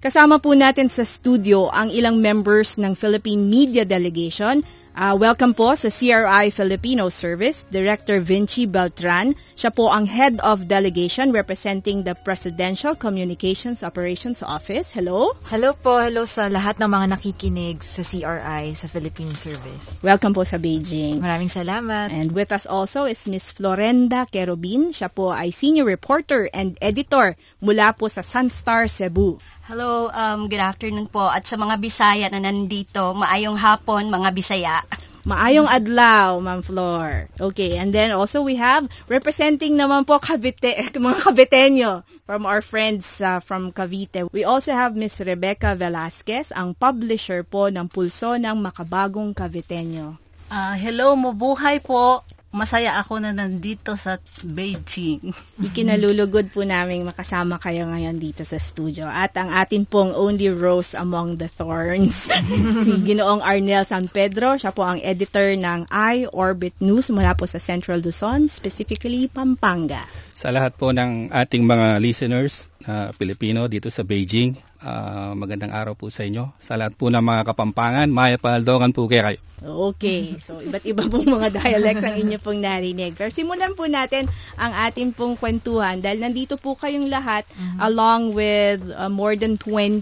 Kasama po natin sa studio ang ilang members ng Philippine Media Delegation. Uh, welcome po sa CRI Filipino Service, Director Vinci Beltran. Siya po ang Head of Delegation representing the Presidential Communications Operations Office. Hello? Hello po, hello sa lahat ng mga nakikinig sa CRI sa Philippine Service. Welcome po sa Beijing. Maraming salamat. And with us also is Miss Florenda Kerobin. Siya po ay Senior Reporter and Editor mula po sa Sunstar Cebu. Hello, um, good afternoon po. At sa mga Bisaya na nandito, maayong hapon mga Bisaya. Maayong adlaw, Ma'am Flor. Okay, and then also we have representing naman po Cavite, mga Caviteño from our friends uh, from Cavite. We also have Miss Rebecca Velasquez, ang publisher po ng Pulso ng Makabagong Caviteño. Uh, hello, mabuhay po. Masaya ako na nandito sa Beijing. Ikinalulugod po namin makasama kayo ngayon dito sa studio. At ang atin pong only rose among the thorns, si Ginoong Arnel San Pedro. Siya po ang editor ng I-Orbit News mula po sa Central Luzon, specifically Pampanga. Sa lahat po ng ating mga listeners na uh, Pilipino dito sa Beijing, uh, magandang araw po sa inyo. Sa lahat po ng mga kapampangan, maya paldokan po kayo. Okay, so iba't iba pong mga dialects ang inyo pong narinig. Pero simulan po natin ang ating pong kwentuhan dahil nandito po kayong lahat mm-hmm. along with uh, more than 20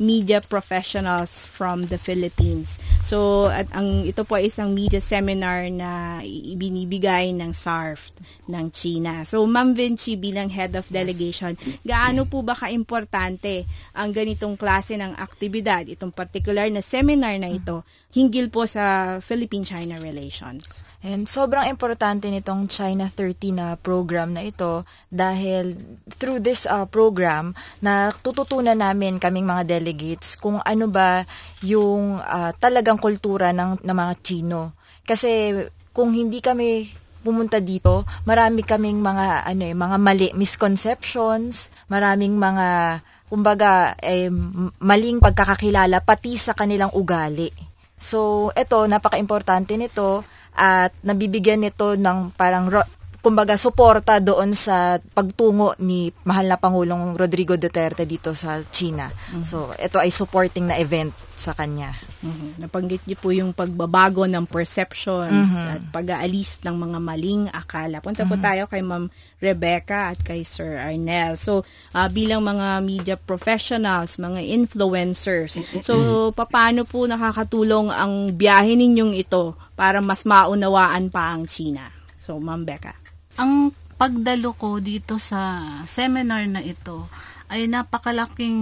media professionals from the Philippines. So at ang ito po ay isang media seminar na ibinibigay ng SARF ng China. So Ma'am Vinci bilang head of delegation, gaano po ba kaimportante ang ganitong klase ng aktibidad, itong particular na seminar na ito? hinggil po sa Philippine-China relations. And sobrang importante nitong China 30 na program na ito dahil through this uh, program na tututunan namin kaming mga delegates kung ano ba yung uh, talagang kultura ng, ng mga Chino. Kasi kung hindi kami pumunta dito, marami kaming mga ano eh, mga mali misconceptions, maraming mga kumbaga eh, maling pagkakakilala pati sa kanilang ugali. So, ito, napaka-importante nito at nabibigyan nito ng parang ro- kumbaga suporta doon sa pagtungo ni mahal na Pangulong Rodrigo Duterte dito sa China. Mm-hmm. So, ito ay supporting na event sa kanya. Mm-hmm. Napanggit niyo po yung pagbabago ng perceptions mm-hmm. at pag-aalis ng mga maling akala. Punta mm-hmm. po tayo kay Ma'am Rebecca at kay Sir Arnel. So, uh, bilang mga media professionals, mga influencers, so paano po nakakatulong ang biyahe ninyong ito para mas maunawaan pa ang China? So, Ma'am Becca. Ang pagdalo ko dito sa seminar na ito ay napakalaking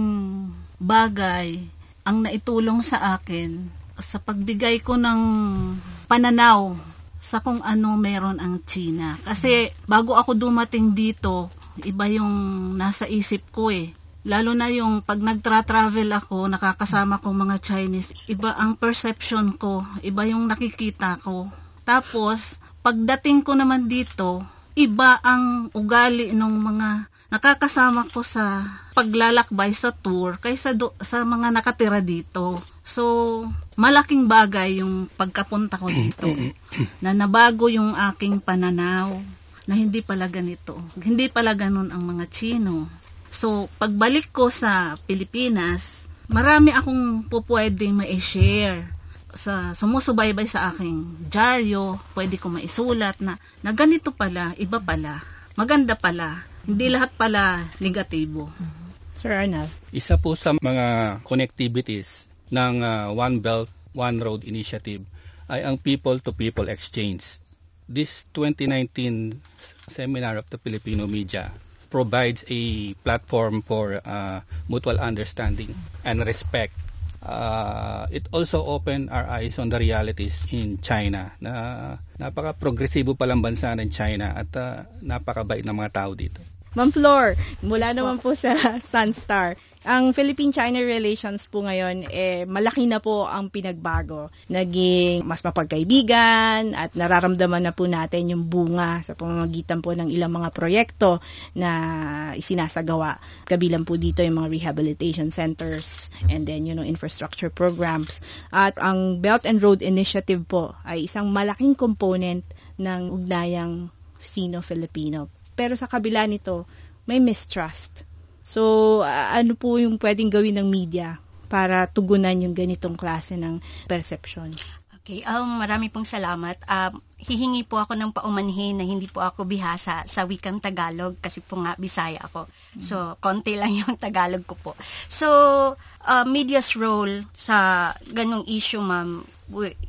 bagay ang naitulong sa akin sa pagbigay ko ng pananaw sa kung ano meron ang China. Kasi bago ako dumating dito, iba yung nasa isip ko eh. Lalo na yung pag nagtra-travel ako, nakakasama ko mga Chinese, iba ang perception ko, iba yung nakikita ko. Tapos, pagdating ko naman dito, iba ang ugali ng mga nakakasama ko sa paglalakbay sa tour kaysa do, sa mga nakatira dito. So, malaking bagay yung pagkapunta ko dito na nabago yung aking pananaw na hindi pala ganito. Hindi pala ganun ang mga Chino. So, pagbalik ko sa Pilipinas, marami akong pupwedeng ma-share sa sumusubaybay sa aking dyaryo, pwede ko maisulat na, na ganito pala, iba pala, maganda pala, hindi lahat pala negatibo. Sir Arnab? Isa po sa mga connectivities ng uh, One Belt, One Road Initiative ay ang people-to-people exchange. This 2019 seminar of the Filipino media provides a platform for uh, mutual understanding and respect uh, it also opened our eyes on the realities in China na napaka-progresibo palang bansa ng China at uh, napakabait ng mga tao dito. Ma'am Flor, mula naman po sa Sunstar, ang Philippine-China relations po ngayon, eh, malaki na po ang pinagbago. Naging mas mapagkaibigan at nararamdaman na po natin yung bunga sa pamamagitan po ng ilang mga proyekto na isinasagawa. Kabilang po dito yung mga rehabilitation centers and then, you know, infrastructure programs. At ang Belt and Road Initiative po ay isang malaking component ng ugnayang Sino-Filipino. Pero sa kabila nito, may mistrust So, uh, ano po yung pwedeng gawin ng media para tugunan yung ganitong klase ng perception? Okay, um, marami pong salamat. Um, hihingi po ako ng paumanhin na hindi po ako bihasa sa wikang Tagalog kasi po nga Bisaya ako. So, konti lang yung Tagalog ko po. So, uh, media's role sa ganong issue, ma'am,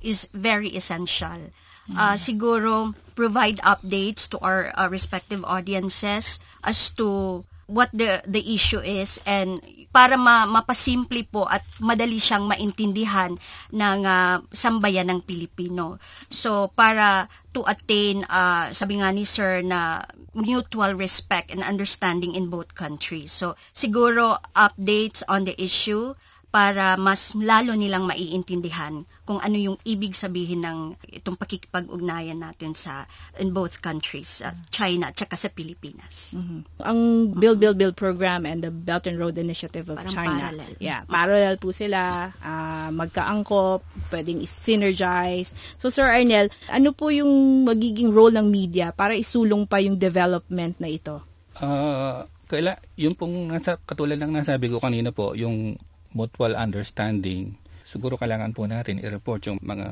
is very essential. Uh, siguro, provide updates to our uh, respective audiences as to what the the issue is and para ma, mapasimple po at madali siyang maintindihan ng uh, sambayan ng Pilipino. So para to attain uh, sabi nga ni sir na mutual respect and understanding in both countries. So siguro updates on the issue para mas lalo nilang maiintindihan kung ano yung ibig sabihin ng itong pakikipag-ugnayan natin sa in both countries, uh, China at saka sa Pilipinas. Mm-hmm. Ang Build Build Build program and the Belt and Road Initiative of Parang China. parallel. Yeah, parallel po sila, uh, magkaangkop, pwedeng synergize. So Sir Arnel, ano po yung magiging role ng media para isulong pa yung development na ito? Uh, kaila, yung pong nasa, katulad ng nasabi ko kanina po, yung mutual understanding, siguro kailangan po natin i-report yung mga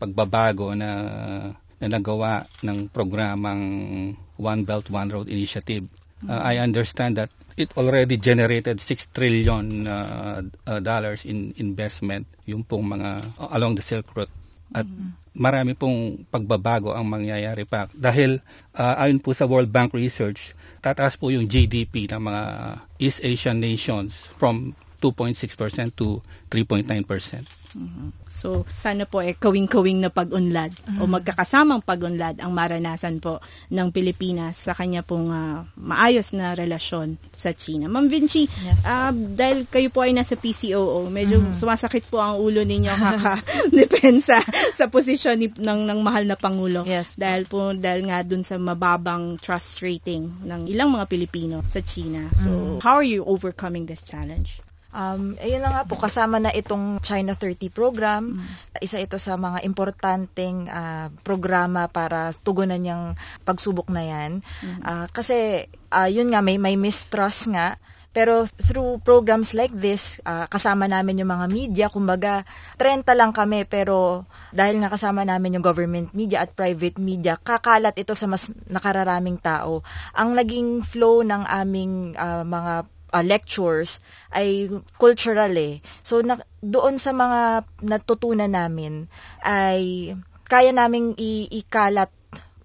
pagbabago na na nagawa ng programang One Belt, One Road Initiative. Uh, I understand that it already generated 6 trillion uh, uh, dollars in investment yung pong mga uh, along the Silk Route. At marami pong pagbabago ang mangyayari pa. Dahil uh, ayon po sa World Bank Research tataas po yung GDP ng mga East Asian nations from 2.6% to 3.9%. Mm-hmm. So, sana po eh kawing-kawing na pag-unlad mm-hmm. o magkakasamang pag-unlad ang maranasan po ng Pilipinas sa kanya pong uh, maayos na relasyon sa China. Ma'am Vinci, yes, uh, dahil kayo po ay nasa PCOO, medyo mm-hmm. sumasakit po ang ulo ninyo kaka-depensa sa posisyon ni, ng, ng mahal na Pangulo. Yes. Dahil po, dahil nga dun sa mababang trust rating ng ilang mga Pilipino sa China. So, mm-hmm. how are you overcoming this challenge? Um, ayun na nga po, kasama na itong China 30 program. Mm. Isa ito sa mga importanteng uh, programa para tugunan yung pagsubok na yan. Uh, kasi, uh, yun nga, may, may mistrust nga. Pero through programs like this, uh, kasama namin yung mga media, kumbaga 30 lang kami pero dahil nga kasama namin yung government media at private media, kakalat ito sa mas nakararaming tao. Ang naging flow ng aming uh, mga uh, lectures ay cultural eh. So na, doon sa mga natutunan namin ay kaya naming ikalat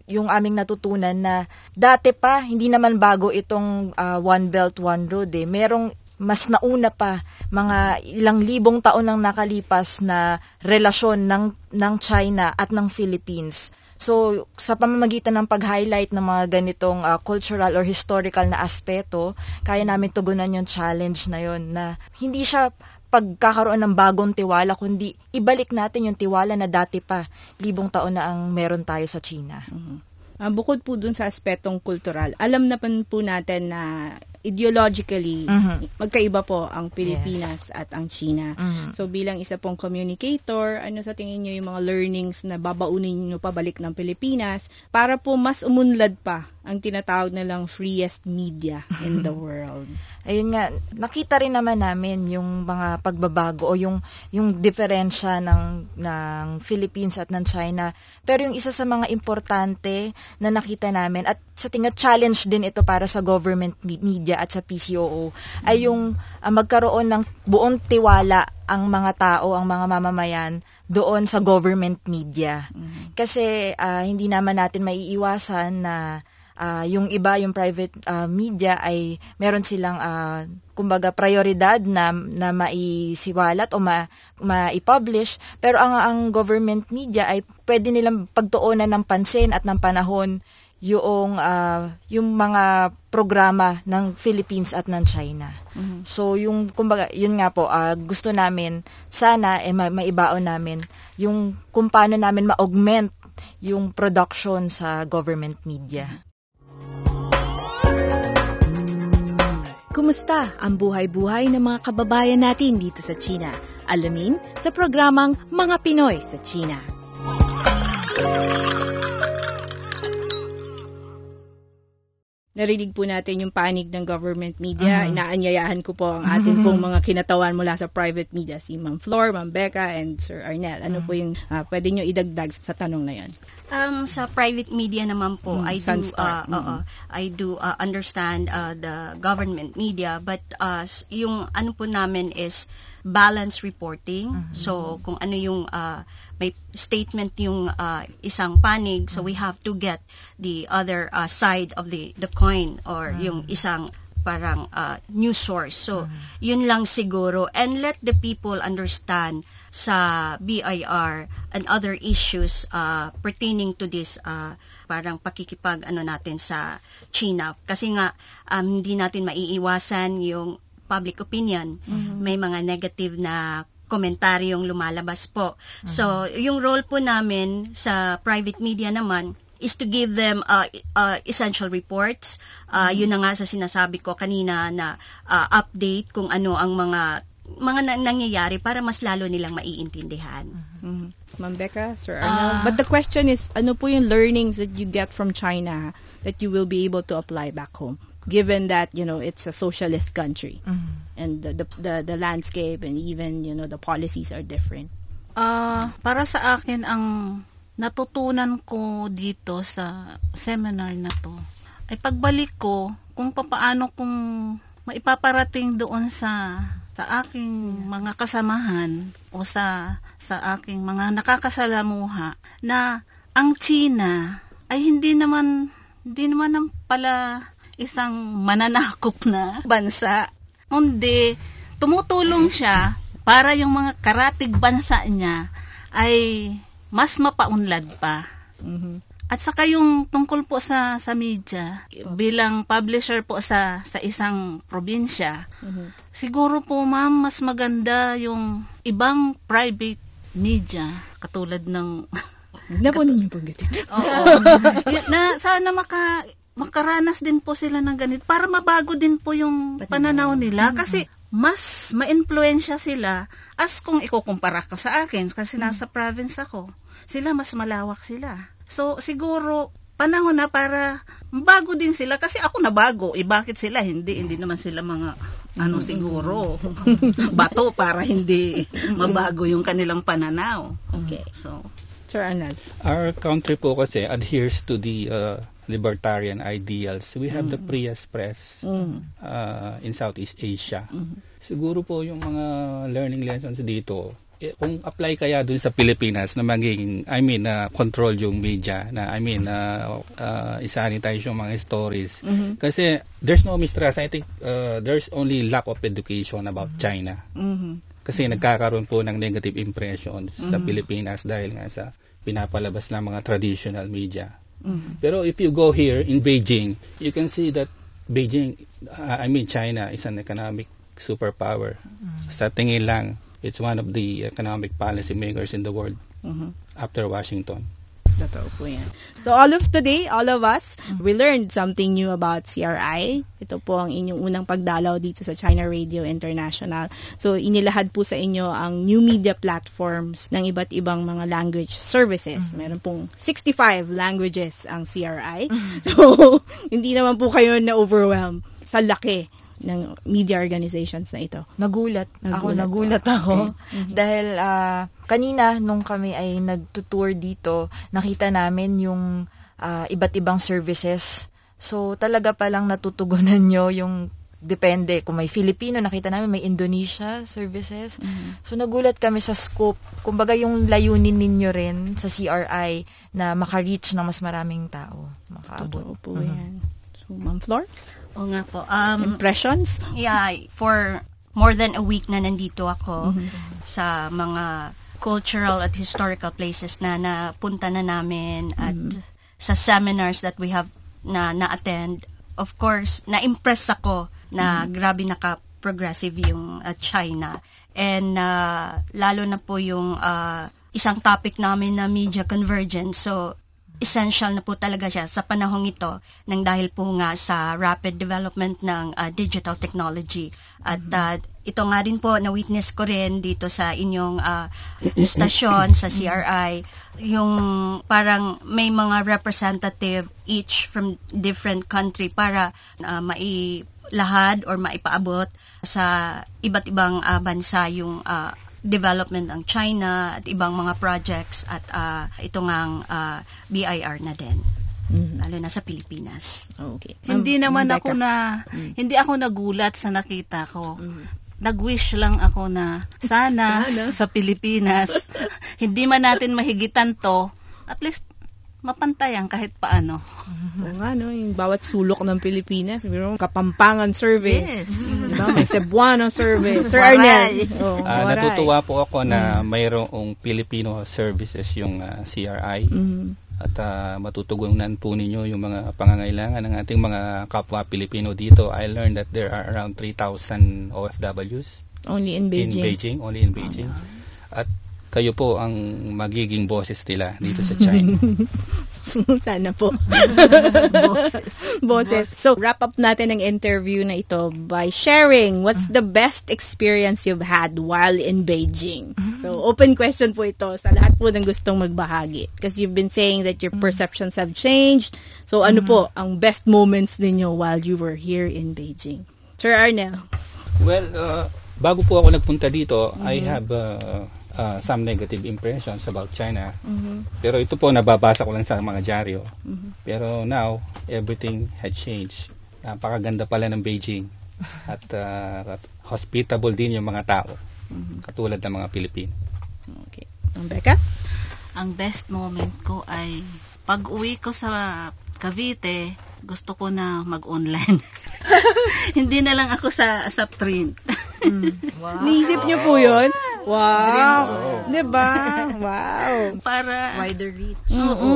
yung aming natutunan na dati pa hindi naman bago itong uh, One Belt One Road eh. Merong mas nauna pa mga ilang libong taon nang nakalipas na relasyon ng ng China at ng Philippines So, sa pamamagitan ng pag-highlight ng mga ganitong uh, cultural or historical na aspeto, kaya namin tugunan yung challenge na yon na hindi siya pagkakaroon ng bagong tiwala, kundi ibalik natin yung tiwala na dati pa, libong taon na ang meron tayo sa China. Mm-hmm. Uh, bukod po dun sa aspetong kultural, alam na po natin na ideologically, mm-hmm. magkaiba po ang Pilipinas yes. at ang China. Mm-hmm. So bilang isa pong communicator, ano sa tingin niyo yung mga learnings na babaunin niyo pabalik ng Pilipinas para po mas umunlad pa ang tinatawag na lang freest media in the world. Ayun nga, nakita rin naman namin yung mga pagbabago o yung yung diferensya ng ng Philippines at ng China. Pero yung isa sa mga importante na nakita namin at sa tingin challenge din ito para sa government media at sa PCOO mm-hmm. ay yung uh, magkaroon ng buong tiwala ang mga tao, ang mga mamamayan doon sa government media. Mm-hmm. Kasi uh, hindi naman natin maiiwasan na ah, yung iba, yung private ah, media ay meron silang ah, kumbaga prioridad na na maisiwalat o ma, ma-publish pero ang ang government media ay pwede nilang pagtuunan ng pansin at ng panahon yung ah, yung mga programa ng Philippines at ng China. So yung kumbaga yun nga po ah, gusto namin sana eh ma- maibaon namin yung kung paano namin ma-augment yung production sa government media. Kumusta ang buhay-buhay ng mga kababayan natin dito sa China? Alamin sa programang Mga Pinoy sa China. Narinig po natin yung panig ng government media. Inaanyayahan ko po ang ating pong mga kinatawan mula sa private media. Si Ma'am Flor, Ma'am Becca, and Sir Arnel. Ano po yung ah, pwede nyo idagdag sa tanong na yan? Um, sa private media naman po, Mm, I do Sunstar. uh, oo, I do uh, understand uh, the government media, but uh, yung ano po namin is balance reporting. So kung ano yung uh, may statement yung uh, isang panig, so we have to get the other uh, side of the the coin or yung isang parang uh, news source. So, yun lang siguro. And let the people understand sa BIR and other issues uh, pertaining to this uh, parang pakikipag ano natin sa China. Kasi nga, um, hindi natin maiiwasan yung public opinion. May mga negative na komentaryong lumalabas po. So, yung role po namin sa private media naman is to give them uh, uh, essential reports. Uh, Yun na nga sa sinasabi ko kanina na uh, update kung ano ang mga mga na- nangyayari para mas lalo nilang maiintindihan. Mhm. Ma'am Becca, Sir Arnel. But the question is, ano po yung learnings that you get from China that you will be able to apply back home? Given that, you know, it's a socialist country and the, the, the, the landscape and even, you know, the policies are different. Ah, para sa akin ang natutunan ko dito sa seminar na to ay pagbalik ko kung papaano kung maipaparating doon sa sa aking mga kasamahan o sa sa aking mga nakakasalamuha na ang China ay hindi naman hindi naman pala isang mananakop na bansa kundi tumutulong siya para yung mga karatig bansa niya ay mas mapaunlad pa. At saka yung tungkol po sa sa media bilang publisher po sa sa isang probinsya. Siguro po ma'am mas maganda yung ibang private media katulad ng Huwag na po ninyo panggitin. Oo. Na sana maka makaranas din po sila ng ganito para mabago din po yung pananaw nila kasi mas ma-influensya sila as kung ikukumpara ka sa akin kasi nasa province ako. Sila mas malawak sila. So siguro panahon na para bago din sila kasi ako na bago. Eh bakit sila hindi? Hindi naman sila mga ano siguro bato para hindi mabago yung kanilang pananaw. Okay. So Sir Arnel. Our country po kasi adheres to the uh, libertarian ideals. We have the Prius Press uh, in Southeast Asia. Siguro po yung mga learning lessons dito, eh, kung apply kaya dun sa Pilipinas na maging, I mean, na control yung media, na I mean, na uh, isanitize yung mga stories. Kasi there's no mistrust. I think uh, there's only lack of education about China. Kasi nagkakaroon po ng negative impression sa Pilipinas dahil nga sa pinapalabas ng mga traditional media. Pero if you go here in Beijing, you can see that Beijing, uh, I mean China, is an economic superpower. Sa tingin lang, it's one of the economic policy makers in the world after Washington. Totoo po yan. So all of today, all of us, we learned something new about CRI. Ito po ang inyong unang pagdalaw dito sa China Radio International. So inilahad po sa inyo ang new media platforms ng iba't ibang mga language services. Meron pong 65 languages ang CRI. So hindi naman po kayo na-overwhelm sa laki ng media organizations na ito. Nagulat. Ako Nagulat. nagulat ako. Dahil ah, kanina nung kami ay nagtutour dito, nakita namin yung ah, iba't ibang services. So talaga palang natutugunan nyo yung depende. Kung may Filipino, nakita namin may Indonesia services. Mm-hmm. So, nagulat kami sa scope. Kumbaga, yung layunin ninyo rin sa CRI na maka-reach ng mas maraming tao. Totoo Makaabot. po yan. So, Ma'am Flor, O nga po. Um, impressions? yeah, for more than a week na nandito ako sa mga cultural at historical places na napunta na namin at sa seminars that we have na na-attend. Of course, na-impress ako na grabe naka-progressive yung uh, China. And uh, lalo na po yung uh, isang topic namin na media convergence. So, essential na po talaga siya sa panahong ito nang dahil po nga sa rapid development ng uh, digital technology. At uh, ito nga rin po, na-witness ko rin dito sa inyong uh, stasyon, sa CRI, yung parang may mga representative each from different country para uh, mailahad or maipaabot sa iba't ibang uh, bansa yung uh, development ng China at ibang mga projects at uh, ito ngang uh, BIR na din. Lalo na sa Pilipinas. Okay. Hindi Ma'am- naman ako na, hindi ako nagulat sa nakita ko. Nag-wish lang ako na sana, sa Pilipinas, hindi man natin mahigitan to, at least mapantayan kahit paano. Oo nga, no? Yung bawat sulok ng Pilipinas, mayroong Kapampangan service. Yes. Di ba? May Cebuano service. Sir. Arnel. Oh, waray. natutuwa po ako na mayroong Filipino services yung ah, CRI at ah, matutugunan po ninyo yung mga pangangailangan ng ating mga kapwa Pilipino dito. I learned that there are around 3,000 OFWs Only in Beijing. in Beijing, only in Beijing. At kayo po ang magiging bosses nila dito sa China. Sana po. Boses. So, wrap up natin ang interview na ito by sharing what's the best experience you've had while in Beijing. So, open question po ito sa lahat po ng gustong magbahagi. Because you've been saying that your perceptions have changed. So, ano po ang best moments ninyo while you were here in Beijing? Sir Arnel. Well, uh, bago po ako nagpunta dito, I have uh, uh, some negative impressions about China. Pero ito po, nababasa ko lang sa mga dyaryo. Pero now, everything had changed. Napakaganda pala ng Beijing. At uh, hospitable din yung mga tao. Katulad ng mga Pilipino. Okay. Ang Becca? Ang best moment ko ay pag uwi ko sa Cavite, gusto ko na mag-online. Hindi na lang ako sa sa print. Naisip niyo po yun? Wow. Diba? Wow. Para Wider reach. Oo.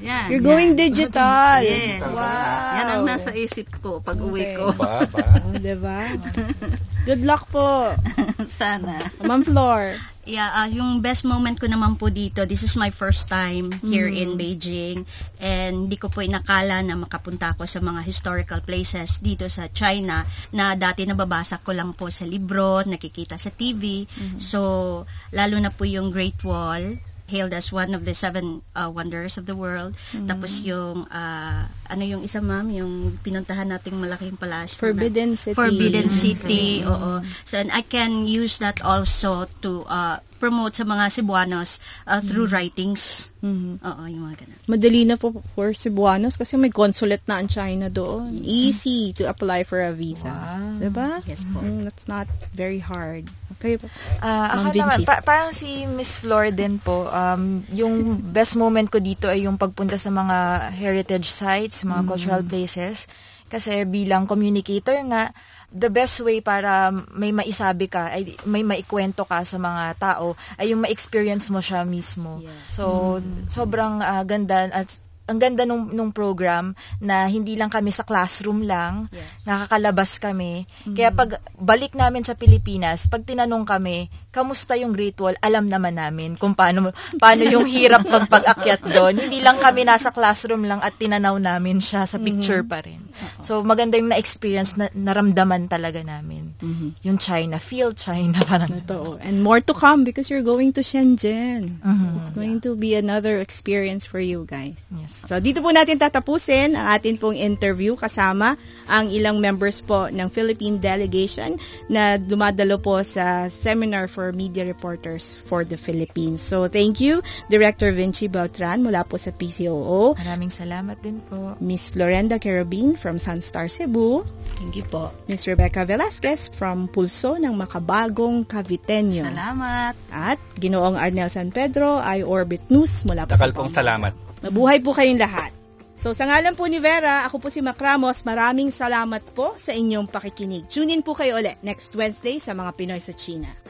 Yan. You're going digital. Yes. Wow. Yan ang nasa isip ko pag uwi Okay. ko. Ba, ba? Oh, diba? Good luck po. Sana. Ma'am Flor. Yeah, ah, yung best moment ko naman po dito, this is my first time here in Beijing and hindi ko po inakala na makapunta ako sa mga historical places dito sa China na dati nababasa ko lang po sa libro, nakikita sa TV. So, lalo na po yung Great Wall hailed as one of the seven uh, wonders of the world. Tapos yung, ah, ano yung isa ma'am, yung pinuntahan nating malaking palasyo. na- Forbidden City. Forbidden City, oo. So, and I can use that also to uh, promote sa mga Cebuanos uh, through writings. Oo, yung mga ganun. Madali na po for Cebuanos kasi may consulate na ang China doon. Easy to apply for a visa. Diba? Yes po. Mm, that's not very hard. Okay po. Ah, Ma'am ako naman, pa- parang si Miss Flor din po, um, yung best moment ko dito ay yung pagpunta sa mga heritage sites, mga cultural places. Kasi bilang communicator nga, the best way para may maisabi ka, ay may maikwento ka sa mga tao, ay yung ma-experience mo siya mismo. So, sobrang ah, ganda at ang ganda nung, nung program na hindi lang kami sa classroom lang, nakakalabas kami. Kaya pag balik namin sa Pilipinas, pag tinanong kami, kamusta yung Wall, alam naman namin kung paano, paano yung hirap magpag-akyat doon. Hindi lang kami nasa classroom lang at tinanaw namin siya sa picture pa rin. So maganda yung na-experience, na, naramdaman talaga namin. Yung China, feel China parang. Totoo. And more to come because you're going to Shenzhen. It's going to be another experience for you guys. Yes So dito po natin tatapusin ang atin pong interview kasama ang ilang members po ng Philippine delegation na dumadalo po sa Seminar for Media Reporters for the Philippines. So thank you Director Vinci Beltran mula po sa PCOO, Maraming salamat din po. Miss Florenda Carabin from Sunstar Cebu, Thank you po. Miss Rebecca Velasquez from Pulso ng Makabagong Caviteño. Salamat. At Ginoong Arnel San Pedro, I Orbit News mula po Takal sa pong Pampanga. salamat. Mabuhay po kayong lahat. So sa ngalan po ni Vera, ako po si Mac Ramos. Maraming salamat po sa inyong pakikinig. Tune in po kayo ulit next Wednesday sa mga Pinoy sa China.